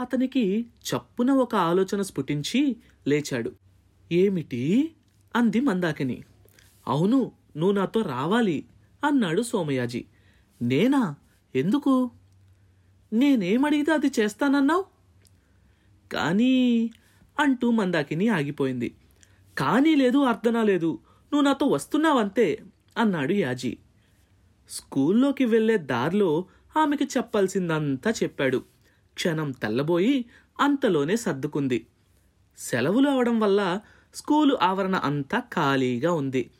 అతనికి చప్పున ఒక ఆలోచన స్ఫుటించి లేచాడు. ఏమిటి? అంది మందాకిని. అవును నువ్వు నాతో రావాలి అన్నాడు సోమయాజీ. నేనా? ఎందుకు? నేనేమడిగితే అది చేస్తానన్నావు? కానీ అంటూ మందాకిని ఆగిపోయింది. కానీ లేదు అర్థనా లేదు. నువ్వు నాతో వస్తున్నావంతే అన్నాడు యాజీ. స్కూల్లోకి వెళ్ళే దారిలో ఆమెకి చెప్పాల్సిందంతా చెప్పాడు. క్షణం తెల్లబోయి అంతలోనే సర్దుకుంది. సెలవులు అవడం వల్ల స్కూలు ఆవరణ అంతా ఖాళీగా ఉంది.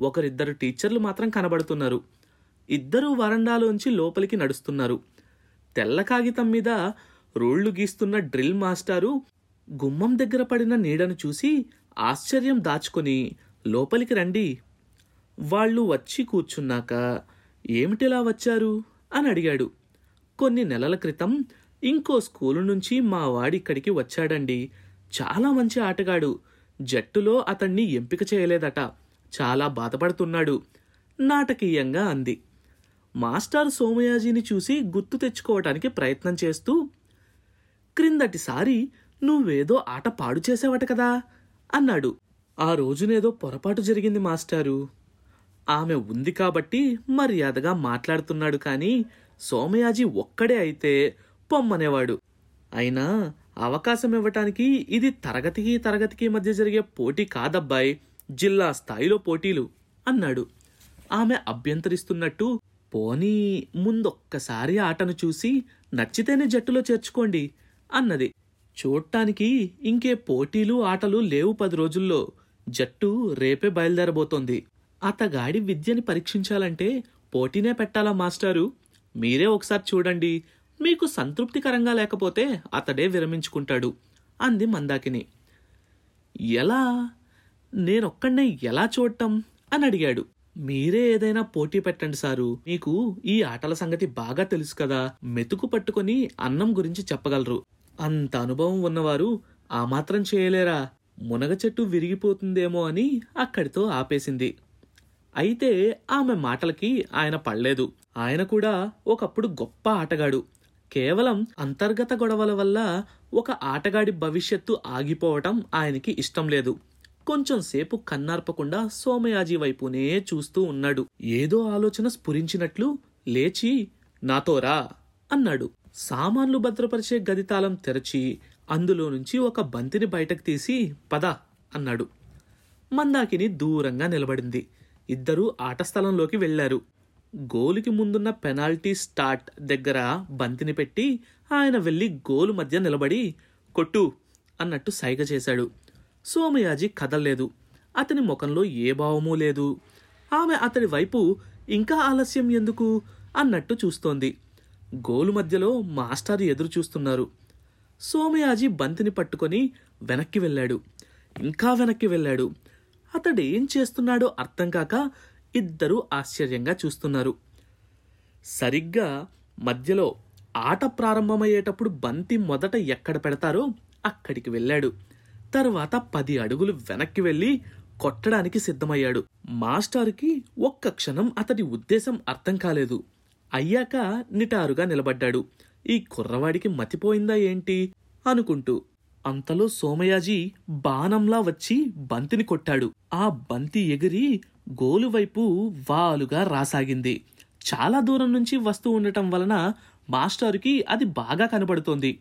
ఒకరిద్దరు టీచర్లు మాత్రం కనబడుతున్నారు. ఇద్దరూ వరండాలోంచి లోపలికి నడుస్తున్నారు. తెల్ల కాగితం మీద రోళ్ళు గీస్తున్న డ్రిల్ మాస్టారు గుమ్మం దగ్గర పడిన నీడను చూసి ఆశ్చర్యం దాచుకొని లోపలికి రండి. వాళ్ళు వచ్చి కూర్చున్నాక ఏమిటిలా వచ్చారు? అని అడిగాడు. కొన్ని నెలల క్రితం ఇంకో స్కూలు నుంచి మా వాడిక్కడికి వచ్చాడండి. చాలా మంచి ఆటగాడు. జట్టులో అతన్ని ఎంపిక చేయలేదట. చాలా బాధపడుతున్నాడు. నాటకీయంగా అంది. మాస్టర్ సోమయాజీని చూసి గుర్తు తెచ్చుకోవటానికి ప్రయత్నం చేస్తూ క్రిందటిసారి నువ్వేదో ఆట పాడు చేసావట కదా అన్నాడు. ఆ రోజునేదో పొరపాటు జరిగింది మాస్టారు. ఆమె ఉంది కాబట్టి మర్యాదగా మాట్లాడుతున్నాడు కానీ సోమయాజీ ఒక్కడే అయితే పొమ్మనేవాడు అయినా అవకాశం ఇవ్వటానికి ఇది తరగతికి తరగతికి మధ్య జరిగే పోటీ కాదబ్బాయ్ జిల్లా స్థాయిలో పోటీలు అన్నాడు. ఆమె అభ్యంతరిస్తున్నట్టు పోనీ ముందొక్కసారి ఆటను చూసి నచ్చితేనే జట్టులో చేర్చుకోండి అన్నది. చూడటానికి ఇంకే పోటీలు ఆటలు లేవు పది రోజుల్లో. జట్టు రేపే బయలుదేరబోతోంది. అతగాడి విద్యని పరీక్షించాలంటే పోటీనే పెట్టాలా మాస్టారు? మీరే ఒకసారి చూడండి. మీకు సంతృప్తికరంగా లేకపోతే అతడే విరమించుకుంటాడు అంది మందాకిని. ఎలా? నేనొక్కడే ఎలా చూడటం అని అడిగాడు. మీరే ఏదైనా పోటీ పెట్టండి సారు. మీకు ఈ ఆటల సంగతి బాగా తెలుసు కదా. మెతుకు పట్టుకొని అన్నం గురించి చెప్పగలరు. అంత అనుభవం ఉన్నవారు ఆ మాత్రం చేయలేరా? మునగ చెట్టు విరిగిపోతుందేమో అని అక్కడితో ఆపేసింది. అయితే ఆమె మాటలకి ఆయన పడలేదు. ఆయన కూడా ఒకప్పుడు గొప్ప ఆటగాడు. కేవలం అంతర్గత గొడవల వల్ల ఒక ఆటగాడి భవిష్యత్తు ఆగిపోవటం ఆయనకి ఇష్టం లేదు. కొంచెం సేపు కన్నార్పకుండా సోమయాజీ వైపునే చూస్తూ ఉన్నాడు. ఏదో ఆలోచన స్ఫురించినట్లు లేచి నాతోరా అన్నాడు. సామాన్లు భద్రపరిచే గది తాళం తెరచి అందులో నుంచి ఒక బంతిని బయటకు తీసి పద అన్నాడు. మందాకిని దూరంగా నిలబడింది. ఇద్దరూ ఆట స్థలంలోకి వెళ్ళారు గోలుకి ముందున్న పెనాల్టీ స్టార్ట్ దగ్గర బంతిని పెట్టి ఆయన వెళ్ళి గోలు మధ్య నిలబడి కొట్టు అన్నట్టు సైగ చేశాడు. సోమయాజీ కదల్లేదు. అతని ముఖంలో ఏ భావమూ లేదు. ఆమె అతడి వైపు ఇంకా ఆలస్యం ఎందుకు? అన్నట్టు చూస్తోంది. గోలు మధ్యలో మాస్టర్ ఎదురు చూస్తున్నారు సోమయాజీ బంతిని పట్టుకొని వెనక్కి వెళ్ళాడు. ఇంకా వెనక్కి వెళ్ళాడు. అతడు ఏం చేస్తున్నాడో అర్థం కాక ఇద్దరూ ఆశ్చర్యంగా చూస్తున్నారు. సరిగ్గా మధ్యలో ఆట ప్రారంభమయ్యేటప్పుడు బంతి మొదట ఎక్కడ పెడతారో అక్కడికి వెళ్ళాడు. తర్వాత పది అడుగులు వెనక్కి వెళ్ళి కొట్టడానికి సిద్ధమయ్యాడు. మాస్టారుకి ఒక్క క్షణం అతడి ఉద్దేశం అర్థం కాలేదు. అయ్యాక నిటారుగా నిలబడ్డాడు. ఈ కుర్రవాడికి మతిపోయిందా ఏంటి? అనుకుంటూ అంతలో సోమయాజీ బాణంలా వచ్చి బంతిని కొట్టాడు. ఆ బంతి ఎగిరి గోలు వైపు వాలుగా రాసాగింది. చాలా దూరం నుంచి వస్తూ ఉండటం వలన మాస్టారుకి అది బాగా కనబడుతోంది.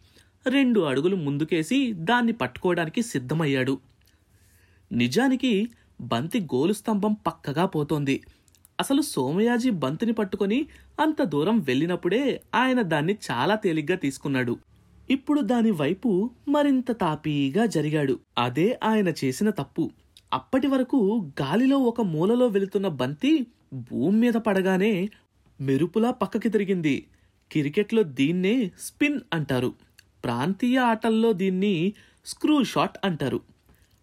రెండు అడుగులు ముందుకేసి దాన్ని పట్టుకోవడానికి సిద్ధమయ్యాడు. నిజానికి బంతి గోలు స్తంభం పక్కగా పోతోంది. అసలు సోమయాజీ బంతిని పట్టుకొని అంత దూరం వెళ్ళినప్పుడే ఆయన దాన్ని చాలా తేలిగ్గా తీసుకున్నాడు. ఇప్పుడు దాని వైపు మరింత తాపీగా జరిగాడు. అదే ఆయన చేసిన తప్పు. అప్పటి వరకు గాలిలో ఒక మూలలో వెళుతున్న బంతి భూమి మీద పడగానే మెరుపులా పక్కకి తిరిగింది. క్రికెట్లో దీన్నే స్పిన్ అంటారు. ప్రాంతీయ ఆటల్లో దీన్ని స్క్రూ షాట్ అంటారు.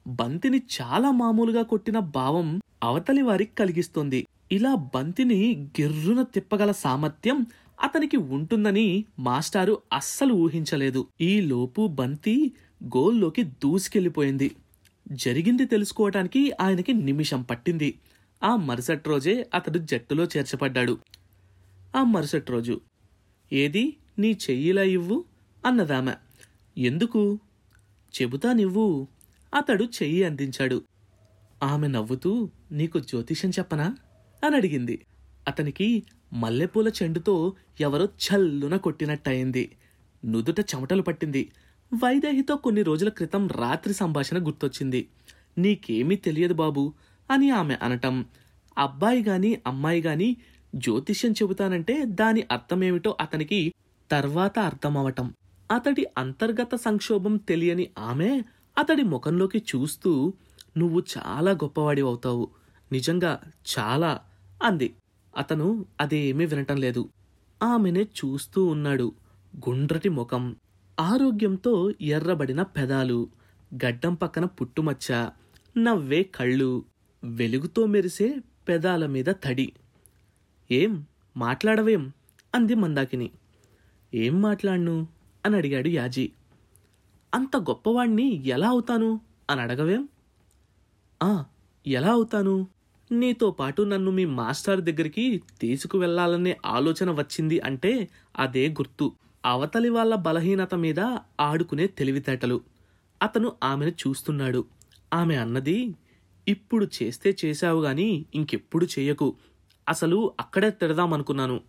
బంతిని చాలా మామూలుగా కొట్టిన భావం అవతలి వారికి కలిగిస్తుంది. ఇలా బంతిని గిర్రున తిప్పగల సామర్థ్యం అతనికి ఉంటుందని మాస్టారు అస్సలు ఊహించలేదు. ఈ లోపు బంతి గోల్లోకి దూసుకెళ్ళిపోయింది జరిగింది తెలుసుకోవటానికి ఆయనకి నిమిషం పట్టింది. ఆ మరుసటి రోజే అతడు జట్టులో చేర్చబడ్డాడు. ఆ మరుసటి రోజు ఏది? నీ చెయ్యిలా ఇవ్వు అన్నదామె. ఎందుకు? చెబుతానివ్వు అతడు చెయ్యి అందించాడు. ఆమె నవ్వుతూ నీకు జ్యోతిషం చెప్పనా? అని అడిగింది. అతనికి మల్లెపూల చెండుతో ఎవరో చల్లున కొట్టినట్టయింది. నుదుట చెమటలు పట్టింది. వైదేహితో కొన్ని రోజుల క్రితం రాత్రి సంభాషణ గుర్తొచ్చింది. నీకేమీ తెలియదు బాబు అని ఆమె అనటం. అబ్బాయి గాని అమ్మాయి గాని జ్యోతిష్యం చెబుతానంటే దాని అర్థమేమిటో అతనికి తర్వాత అర్థమవటం. అతడి అంతర్గత సంక్షోభం తెలియని ఆమె అతడి ముఖంలోకి చూస్తూ నువ్వు చాలా గొప్పవాడి అవుతావు. నిజంగా చాలా అంది. అతను అదేమీ వినటం లేదు. ఆమెనే చూస్తూ ఉన్నాడు గుండ్రటి ముఖం. ఆరోగ్యంతో ఎర్రబడిన పెదాలు గడ్డం పక్కన పుట్టుమచ్చ నవ్వే కళ్ళు వెలుగుతో మెరిసే పెదాల మీద తడి. ఏం మాట్లాడవేం? అంది మందాకిని. ఏం మాట్లాడ్ను? అని అడిగాడు యాజీ. అంత గొప్పవాణ్ణి ఎలా అవుతాను? అని అడగవేం? ఆ ఎలా అవుతాను? నీతో పాటు నన్ను మీ మాస్టర్ దగ్గరికి తీసుకువెళ్ళాలనే ఆలోచన వచ్చింది అంటే అదే గుర్తు. అవతలి వాళ్ళ బలహీనత మీద ఆడుకునే తెలివితేటలు. అతను ఆమెను చూస్తున్నాడు. ఆమె అన్నది ఇప్పుడు చేస్తే చేశావు గాని ఇంకెప్పుడు చేయకు. అసలు అక్కడే తిడదామనుకున్నాను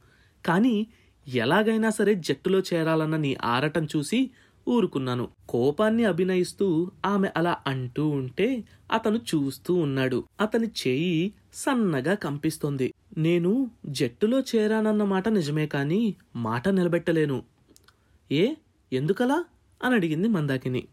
కానీ ఎలాగైనా సరే జట్టులో చేరాలన్న నీ ఆరటం చూసి ఊరుకున్నాను. కోపాన్ని అభినయిస్తూ ఆమె అలా అంటూ ఉంటే అతను చూస్తూ ఉన్నాడు. అతని చేయి సన్నగా కంపిస్తోంది. నేను జట్టులో చేరానన్న మాట నిజమే కాని మాట నిలబెట్టలేను. ఏ? ఎందుకలా? అని అడిగింది మందాకిని.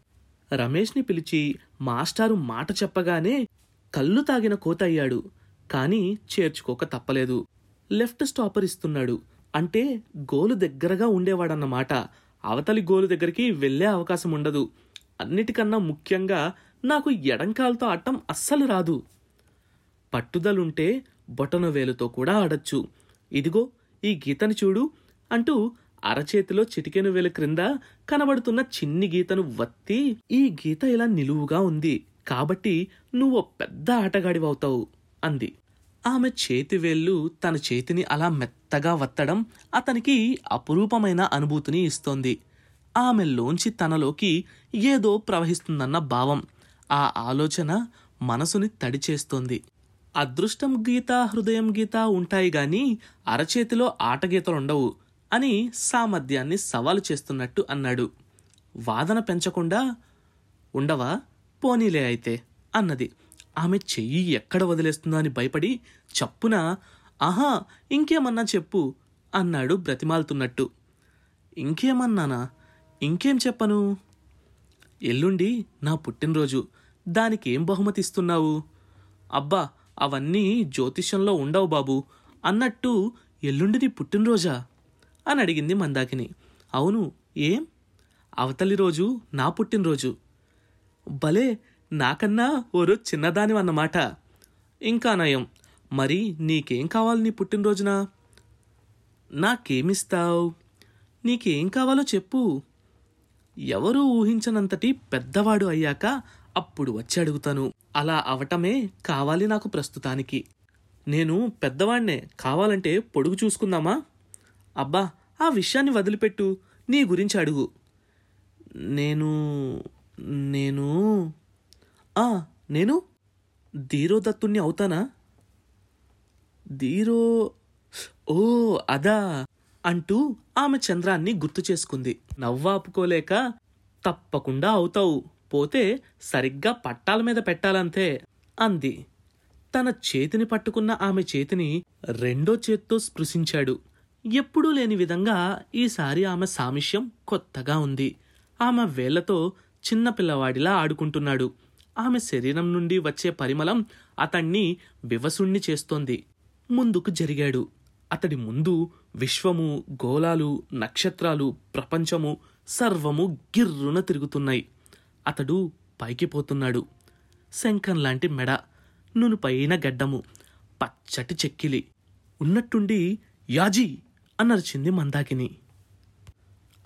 రమేష్ని పిలిచి మాస్టారు మాట చెప్పగానే కళ్ళు తాగిన కోత అయ్యాడు కానీ చేర్చుకోక తప్పలేదు. లెఫ్ట్ స్టాపర్ ఇస్తున్నాడు అంటే గోలు దగ్గరగా ఉండేవాడన్నమాట. అవతలి గోలు దగ్గరికి వెళ్ళే అవకాశం ఉండదు. అన్నిటికన్నా ముఖ్యంగా నాకు ఎడంకాలతో ఆడటం అస్సలు రాదు. పట్టుదలుంటే బొటన వేలుతో కూడా ఆడొచ్చు. ఇదిగో ఈ గీతని చూడు అంటూ అరచేతిలో చిటికెను వెలు క్రింద కనబడుతున్న చిన్ని గీతను వత్తి ఈ గీత ఇలా నిలువుగా ఉంది. కాబట్టి నువ్వు పెద్ద ఆటగాడివవుతావు అంది. ఆమె చేతి వేళ్ళు తన చేతిని అలా మెత్తగా వత్తడం అతనికి అపురూపమైన అనుభూతిని ఇస్తోంది. ఆమెలోంచి తనలోకి ఏదో ప్రవహిస్తుందన్న భావం ఆ ఆలోచన మనసుని తడిచేస్తోంది అదృష్టం గీత హృదయం గీత ఉంటాయి గాని అరచేతిలో ఆటగీతలుండవు. అని సామర్థ్యాన్ని సవాలు చేస్తున్నట్టు అన్నాడు. వాదన పెంచకుండా ఉండవా? పోనీలే అయితే అన్నది. ఆమె చెయ్యి ఎక్కడ వదిలేస్తుందో అని భయపడి చప్పున ఆహా ఇంకేమన్నా చెప్పు అన్నాడు బ్రతిమాలుతున్నట్టు. ఇంకేమన్నానా? ఇంకేం చెప్పను? ఎల్లుండి నా పుట్టినరోజు. దానికి ఏం బహుమతి ఇస్తున్నావు? అబ్బా అవన్నీ జ్యోతిష్యంలో ఉండవు బాబు. అన్నట్టు ఎల్లుండిది పుట్టినరోజా? అని అడిగింది మందాకిని. అవును ఏం? అవతలి రోజు నా పుట్టినరోజు భలే నాకన్నా ఓరో చిన్నదాని అన్నమాట. ఇంకా నయం. మరి నీకేం కావాలి నీ పుట్టినరోజున నాకేమిస్తావు? నీకేం కావాలో చెప్పు. ఎవరూ ఊహించనంతటి పెద్దవాడు అయ్యాక అప్పుడు వచ్చి అడుగుతాను. అలా అవటమే కావాలి నాకు ప్రస్తుతానికి. నేను పెద్దవాణ్ణే. కావాలంటే పొడుగు చూసుకుందామా? అబ్బా ఆ విషయాన్ని వదిలిపెట్టు. నీ గురించి అడుగు. నేను నేను ఆ నేను ధీరోదత్తుణ్ణి అవుతానా? ధీరో ఓ అదా అంటూ ఆమె చంద్రాన్ని గుర్తు చేసుకుంది. నవ్వాపుకోలేక తప్పకుండా అవుతావు. పోతే సరిగ్గా పట్టాల మీద పెట్టాలంతే అంది. తన చేతిని పట్టుకున్న ఆమె చేతిని రెండో చేత్తో స్పృశించాడు. ఎప్పుడూ లేని విధంగా ఈసారి ఆమె సామిష్యం కొత్తగా ఉంది. ఆమె వేళ్ళతో చిన్న పిల్లవాడిలా ఆడుకుంటున్నాడు. ఆమె శరీరం నుండి వచ్చే పరిమళం అతణ్ణి వివసుణ్ణి చేస్తోంది. ముందుకు జరిగాడు. అతడి ముందు విశ్వము గోళాలు నక్షత్రాలు ప్రపంచము సర్వము గిర్రున తిరుగుతున్నాయి. అతడు పైకి పోతున్నాడు. శంఖం లాంటి మెడ నునుపైన గడ్డము పచ్చటి చెక్కిలి. ఉన్నట్టుండి యాజీ! అనర్చింది మందాకిని.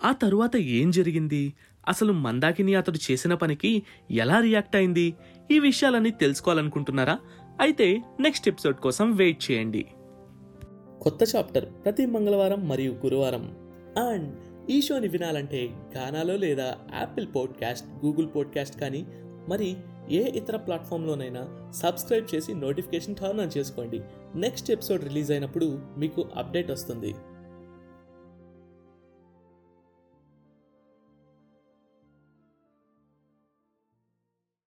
ఆ తరువాత ఏం జరిగింది? అసలు మందాకిని అతడు చేసిన పనికి ఎలా రియాక్ట్ అయింది? ఈ విషయాలన్నీ తెలుసుకోవాలనుకుంటున్నారా? అయితే నెక్స్ట్ ఎపిసోడ్ కోసం వెయిట్ చేయండి. కొత్త చాప్టర్ ప్రతి మంగళవారం మరియు గురువారం. అండ్ ఈ షోని వినాలంటే గానాలో లేదా యాపిల్ పాడ్కాస్ట్ గూగుల్ పాడ్కాస్ట్ కానీ మరి ఏ ఇతర ప్లాట్ఫామ్లోనైనా సబ్స్క్రైబ్ చేసి నోటిఫికేషన్ టర్న్ ఆన్ చేసుకోండి. నెక్స్ట్ ఎపిసోడ్ రిలీజ్ అయినప్పుడు మీకు అప్డేట్ వస్తుంది.